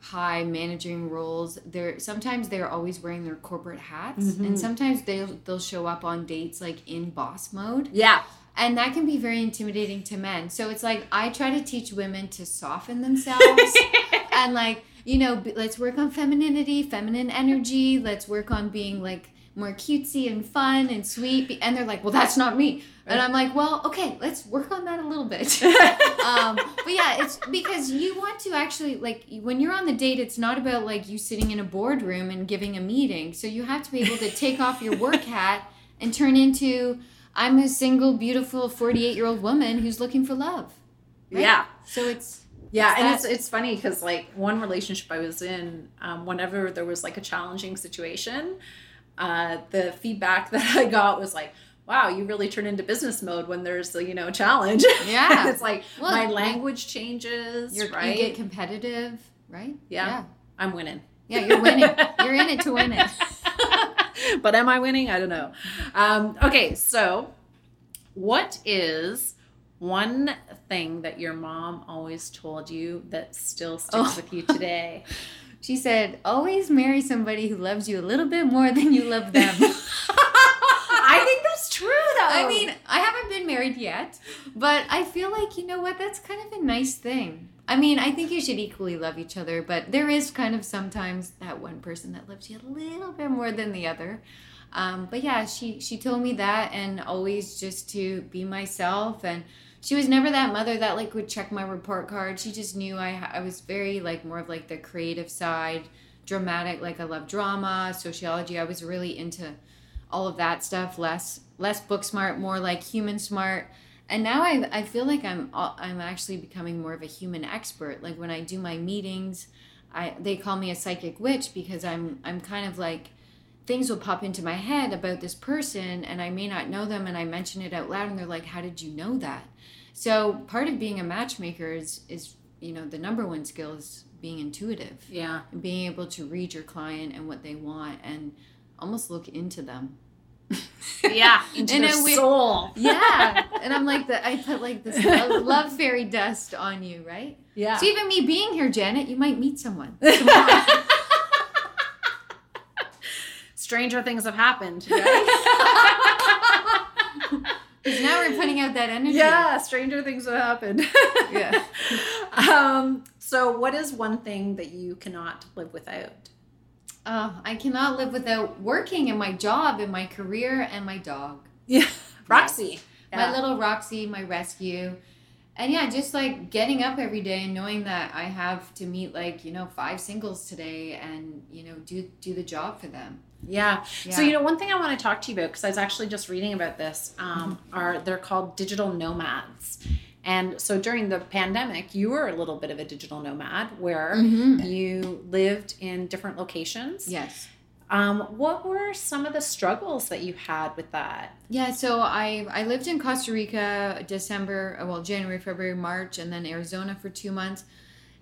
high managing roles, they're sometimes they're always wearing their corporate hats, Mhm. and sometimes they'll they'll show up on dates like in boss mode, Yeah. And that can be very intimidating to men. So it's like I try to teach women to soften themselves and like you know let's work on femininity feminine energy. Let's work on being like more cutesy and fun and sweet. And they're like well that's not me. And i'm like well okay let's work on that a little bit. Um, but yeah it's because you want to actually like when you're on the date it's not about like you sitting in a boardroom and giving a meeting. So you have to be able to take off your work hat and turn into i'm a single beautiful 48 year old woman who's looking for love right? Yeah. so it's Yeah, It's and that- it's it's funny because like one relationship I was in, um, whenever there was like a challenging situation, uh, the feedback that I got was like, "Wow, you really turn into business mode when there's a, you know challenge." Yeah. it's like Well, my language changes, You're, right? You get competitive, right? Yeah. I'm winning. Yeah, Yeah, you're winning. you're in it to win it. but am I winning? I don't know. Um, okay, so what is one thing that your mom always told you that still sticks Oh. with you today? She said, always marry somebody who loves you a little bit more than you love them. I think that's true though. I mean, I haven't been married yet, but I feel like, you know what, that's kind of a nice thing. I mean, I think you should equally love each other, but there is kind of sometimes that one person that loves you a little bit more than the other. Um, but yeah, she she told me that, and always just to be myself. And she was never that mother that like would check my report card. She just knew I I was very like more of like the creative side, dramatic. Like I love drama, sociology. I was really into all of that stuff. Less less book smart, more like human smart. And now I, I feel like I'm I'm actually becoming more of a human expert. Like when I do my meetings, I they call me a psychic witch because I'm I'm kind of like things will pop into my head about this person and I may not know them and I mention it out loud and they're like, How did you know that? So part of being a matchmaker is is, you know, the number one skill is being intuitive yeah. and being able to read your client and what they want and almost look into them. Yeah. Into In a weird- soul. Yeah. and I'm like the I put like this love, love fairy dust on you, right? Yeah. So even me being here, Janet, you might meet someone. Stranger things have happened. Because now we're putting out that energy. yeah, stranger things have happened. Yeah. um, so what is one thing that you cannot live without? Oh, I cannot live without working in my job, in my career, and my dog. Yeah. Roxy. My little Roxy, my rescue. And yeah, just like getting up every day and knowing that I have to meet like, you know, five singles today and, you know, do do the job for them. Yeah. Yeah. So you know, one thing I want to talk to you about because I was actually just reading about this. Um, Mm-hmm. are they're called digital nomads, and so during the pandemic, you were a little bit of a digital nomad where Mm-hmm. you lived in different locations. Yes. Um, what were some of the struggles that you had with that? Yeah, so I I lived in Costa Rica December, uh, well January, February, March, and then Arizona for two months.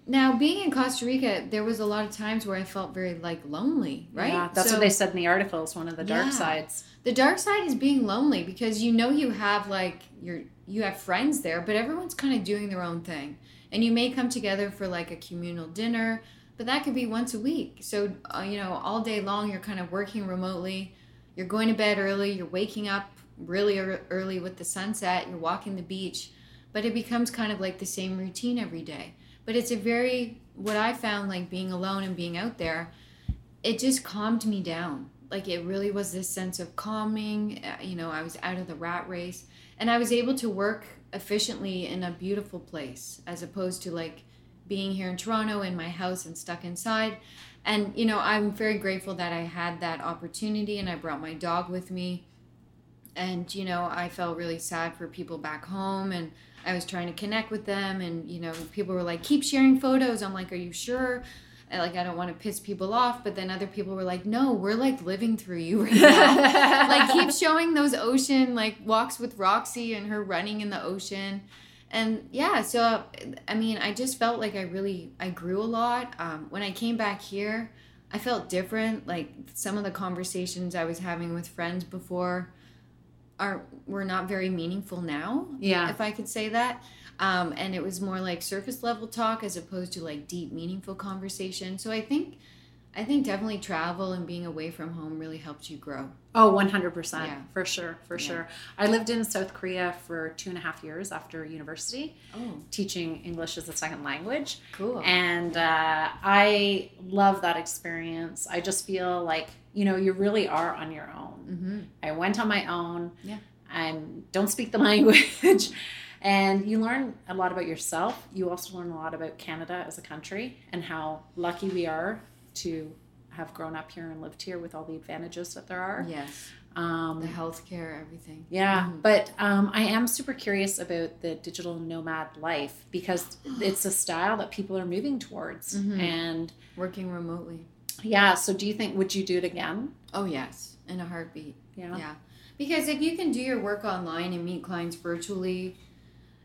Now being in Costa Rica, there was a lot of times where I felt very like lonely, right? Yeah, that's So what they said in the article. Is one of the dark Yeah. sides. The dark side is being lonely because you know you have like your you have friends there, but everyone's kind of doing their own thing, and you may come together for like a communal dinner, but that could be once a week. So uh, you know all day long you're kind of working remotely. You're going to bed early. You're waking up really early with the sunset. You're walking the beach, but it becomes kind of like the same routine every day. But it's a very what I found like being alone and being out there. It just calmed me down. Like it really was this sense of calming. uh, You know, I was out of the rat race, and I was able to work efficiently in a beautiful place as opposed to like being here in Toronto in my house and stuck inside. And you know, I'm very grateful that I had that opportunity and I brought my dog with me. And you know, I felt really sad for people back home and I was trying to connect with them and you know, people were like keep sharing photos. I'm like, "Are you sure?" Like I don't want to piss people off, but then other people were like, "No, we're like living through you right now." like keep showing those ocean like walks with Roxy and her running in the ocean. And yeah, so I mean, I just felt like I really I grew a lot. Um, when I came back here, I felt different. Like some of the conversations I was having with friends before are were not very meaningful now. Yeah. if I could say that. Um, and it was more like surface level talk as opposed to like deep, meaningful conversation. So I think, I think definitely travel and being away from home really helped you grow. Oh, 100%. Yeah. For sure. For Yeah. sure. I lived in South Korea for two and a half years after university, Oh, teaching English as a second language. cool. And uh, I love that experience. I just feel like, you know, you really are on your own. mm-hmm. I went on my own. Yeah. I don't speak the language. And you learn a lot about yourself. You also learn a lot about Canada as a country and how lucky we are to have grown up here and lived here with all the advantages that there are. Yes, Um, the healthcare, everything. yeah, Mhm. but um, I am super curious about the digital nomad life because it's a style that people are moving towards. Mhm. And Working remotely. yeah, so do you think, would you do it again? Oh yes, in a heartbeat. Yeah. Yeah. Because if you can do your work online and meet clients virtually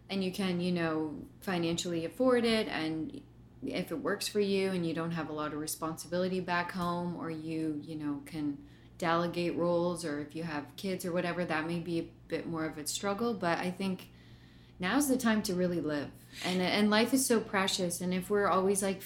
and you can, you know, financially afford it and if it works for you and you don't have a lot of responsibility back home or you, you know, can delegate roles or if you have kids or whatever, that may be a bit more of a struggle, but I think now's the time to really live. And and life is so precious and if we're always like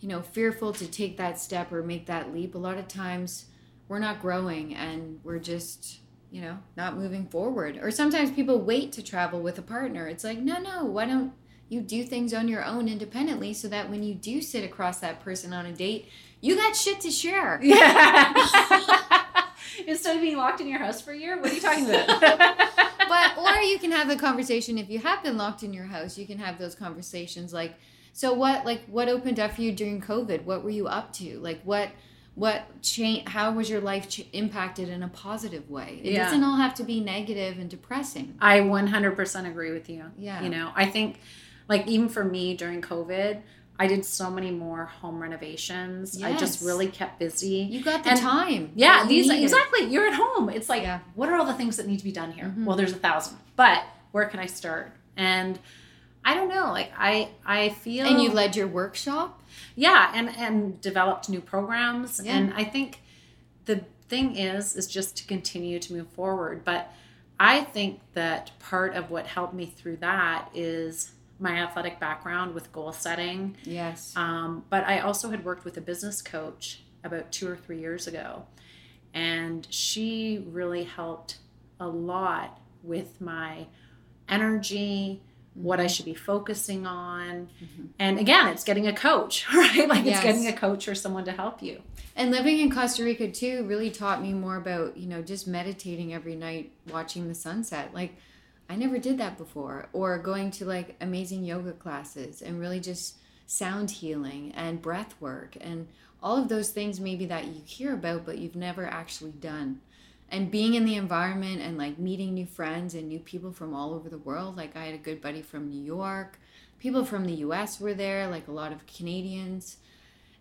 you know, fearful to take that step or make that leap, a lot of times we're not growing and we're just you know not moving forward. Or sometimes people wait to travel with a partner. It's like no no why don't you do things on your own independently so that when you do sit across that person on a date you got shit to share? Yeah. Instead of being locked in your house for a year, what are you talking about? but or you can have the conversation if you have been locked in your house you can have those conversations like so what like what opened up for you during covid? What were you up to? Like what what change how was your life ch- impacted in a positive way it Yeah. doesn't all have to be negative and depressing I 100% agree with you. Yeah. You know, I think, like, even for me during COVID, I did so many more home renovations. I just really kept busy. you got the And- time Yeah, these needed. exactly. You're at home. It's like, Yeah. what are all the things that need to be done here? Mhm. Well, there's a thousand, but where can I start? And I don't know. Like I, I feel and you led your workshop yeah, and and developed new programs. Yeah. And I think the thing is, is just to continue to move forward. But I think that part of what helped me through that is my athletic background with goal setting. yes Um, but I also had worked with a business coach about two or three years ago, and she really helped a lot with my energy, what I should be focusing on. Mhm. And again, it's getting a coach, right? Like Yes. it's getting a coach or someone to help you. And living in Costa Rica too really taught me more about, you know, just meditating every night, watching the sunset. Like, I never did that before. Or going to like amazing yoga classes and really just sound healing and breath work and all of those things maybe that you hear about, but you've never actually done. And being in the environment and like meeting new friends and new people from all over the world. Like, I had a good buddy from New York. People from the US were there, like a lot of Canadians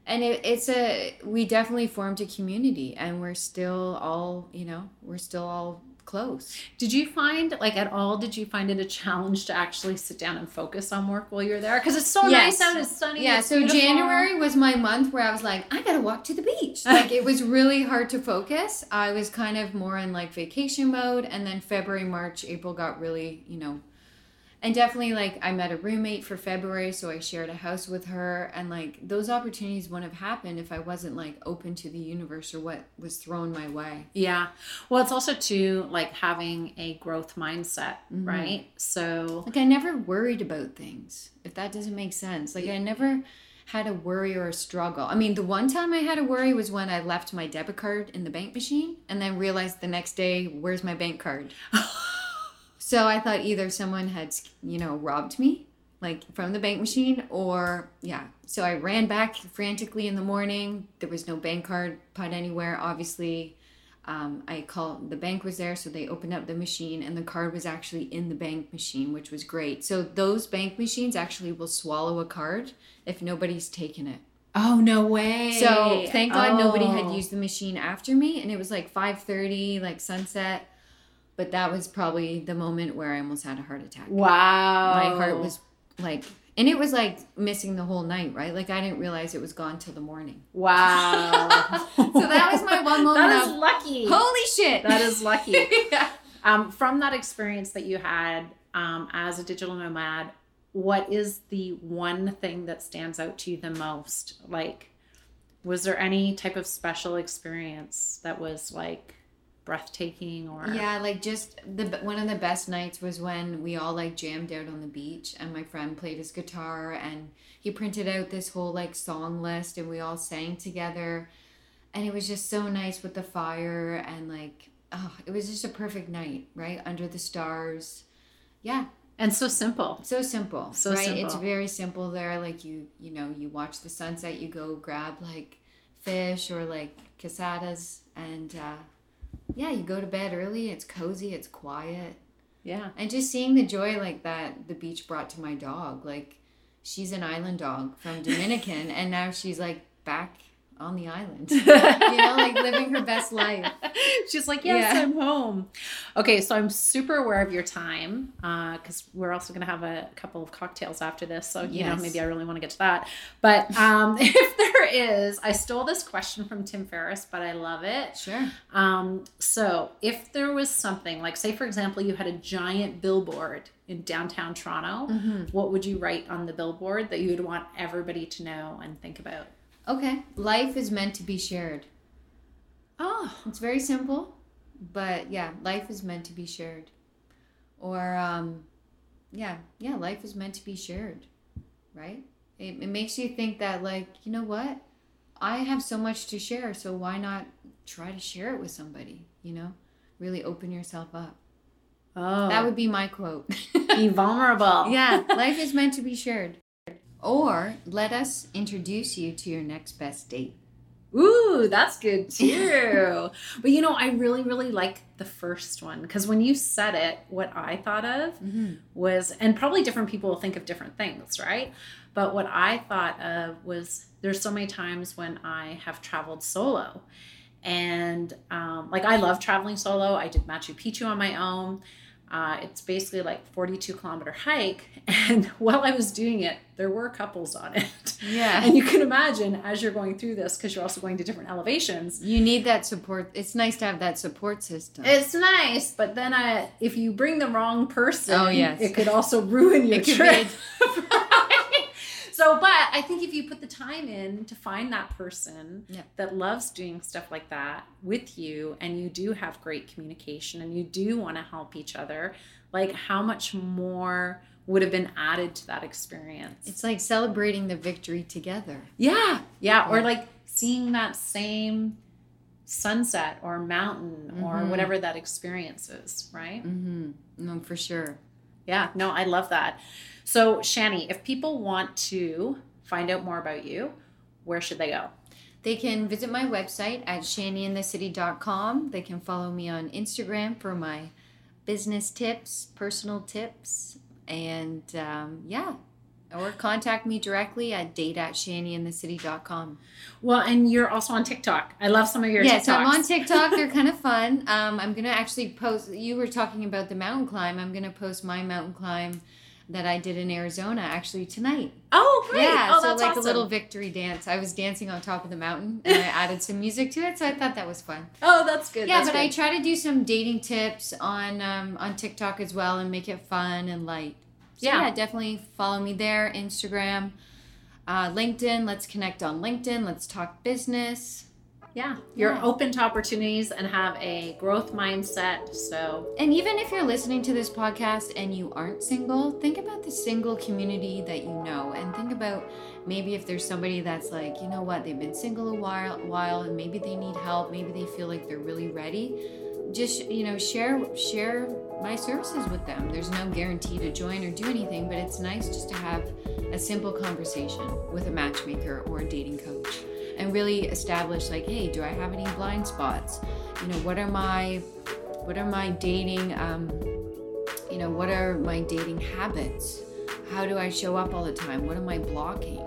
and it, it's a we definitely formed a community and we're still all you know we're still all close Did you find, like, at all, did you find it a challenge to actually sit down and focus on work while you're there? Because it's so Yes. nice out, it's sunny. yeah it's so beautiful. january was my month where i was like i gotta walk to the beach like it was really hard to focus i was kind of more in like vacation mode and then february march april got really you know and definitely like i met a roommate for february so i shared a house with her and like those opportunities wouldn't have happened if i wasn't like open to the universe or what was thrown my way Yeah. Well, it's also too like having a growth mindset, Mhm. right? So Like I never worried about things, if that doesn't make sense. Like I never had a worry or a struggle. I mean, the one time I had a worry was when I left my debit card in the bank machine and then realized the next day, where's my bank card? So I thought either someone had, you know, robbed me, like from the bank machine, or yeah. So I ran back frantically in the morning. There was no bank card put anywhere. Obviously, um, I called the bank was there, so they opened up the machine, and the card was actually in the bank machine, which was great. So those bank machines actually will swallow a card if nobody's taken it. Oh no way. So thank God nobody had Oh. used the machine after me, and it was like five thirty, like sunset. But that was probably the moment where I almost had a heart attack. Wow. My heart was like, and it was like missing the whole night, right? Like I didn't realize it was gone till the morning. Wow. So that was my one moment That is of, lucky. Holy shit! That is lucky. yeah. Um, from that experience that you had um, as a digital nomad, what is the one thing that stands out to you the most? Like, was there any type of special experience that was like breathtaking or yeah like just the one of the best nights was when we all like jammed out on the beach and my friend played his guitar and he printed out this whole like song list and we all sang together. And it was just so nice with the fire and like oh it was just a perfect night right? Under the stars. Yeah. And so simple. So simple So right? Simple. it's very simple there like you you know you watch the sunset you go grab like fish or like casados and uh yeah you go to bed early it's cozy it's quiet. Yeah. And just seeing the joy like that the beach brought to my dog like she's an island dog from dominican and now she's like back on the island you know like living her best life She's like, yes, Yeah. I'm home. Okay, so I'm super aware of your time because we're also going to have a couple of cocktails after this. So, you know, maybe I really want to get to that. But um, if there is, I stole this question from Tim Ferriss, but I love it. sure Um, so, if there was something, like, say, for example, you had a giant billboard in downtown Toronto, what would you write on the billboard that you would want everybody to know and think about? Okay life is meant to be shared Oh, It's very simple, but yeah, life is meant to be shared. Or, um, yeah, yeah, life is meant to be shared, right? It, it makes you think that, like, you know what? I have so much to share, so why not try to share it with somebody, you know? Really open yourself up. oh, That would be my quote. be vulnerable. yeah, life is meant to be shared. Or let us introduce you to your next best date. Ooh, that's good too. but you know, I really, really like the first one because when you said it, what I thought of Mm-hmm. was, and probably different people will think of different things, right? But what I thought of was there's so many times when I have traveled solo. And um, like, I love traveling solo. I did Machu Picchu on my own. Uh, it's basically like 42 kilometer hike. And while I was doing it, there were couples on it. Yeah. And you can imagine as you're going through this, because you're also going to different elevations. You need that support. It's nice to have that support system. It's nice, but then uh, if you bring the wrong person, Oh, yes. it could also ruin your It trip. so, but I think if you put the time in to find that person Yeah. that loves doing stuff like that with you, and you do have great communication, and you do want to help each other, like how much more would have been added to that experience? It's like celebrating the victory together. Yeah, yeah, or like seeing that same sunset or mountain or Mhm. whatever that experience is, right? Mm-hmm. No, for sure. Yeah, no, I love that. So, Shanny, if people want to find out more about you, where should they go? They can visit my website at shannyinthecity.com. They can follow me on Instagram for my business tips, personal tips, and um, yeah. Or contact me directly at date at shannyinthecity.com. Well, and you're also on TikTok. I love some of your Yes, TikToks. I'm on TikTok. They're kind of fun. Um, I'm gonna actually post. You were talking about the mountain climb. I'm gonna post my mountain climb that I did in Arizona actually tonight. Oh, great. Yeah, oh, so that's like awesome. a little victory dance. I was dancing on top of the mountain and I added some music to it, so I thought that was fun. Oh, that's good. Yeah, that's but I try to do some dating tips on um, on TikTok as well and make it fun and light. So Yeah. yeah, definitely follow me there. Instagram, uh, LinkedIn. Let's connect on LinkedIn. Let's talk business. Yeah, you're Yeah. open to opportunities and have a growth mindset. So, And even if you're listening to this podcast and you aren't single, think about the single community that you know and think about maybe if there's somebody that's like, you know what, they've been single a while while and maybe they need help, maybe they feel like they're really ready. Just, you know, share share my services with them. There's no guarantee to join or do anything, but it's nice just to have a simple conversation with a matchmaker or a dating coach and really establish like, hey, do I have any blind spots? You know, what are my what are my dating um, you know what are my dating habits? How do i show up all the time? What am i blocking?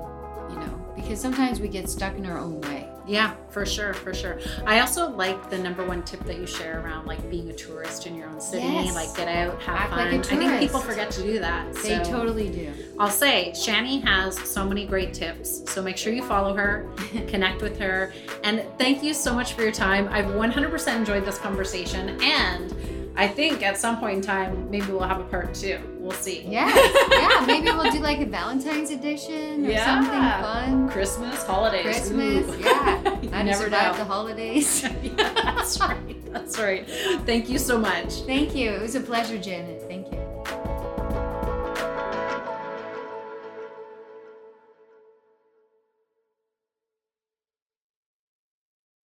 You know because sometimes we get stuck in our own way yeah, for sure, for sure. I also like the number one tip that you share around like being a tourist in your own city, Yes. like get out, have Act fun. like I think people forget to do that. they so- totally do I'll say Shanny has so many great tips. So make sure you follow her, connect with her, and thank you so much for your time. I've 100% enjoyed this conversation and I think at some point in time, maybe we'll have a part two. We'll see. Yeah, yeah. Maybe we'll do like a Valentine's edition or Yeah. something fun. Christmas, holidays. Christmas, Ooh. yeah. you I never survived know. the holidays. Yeah, that's right. That's right. Thank you so much. Thank you. It was a pleasure, Janet. Thank you.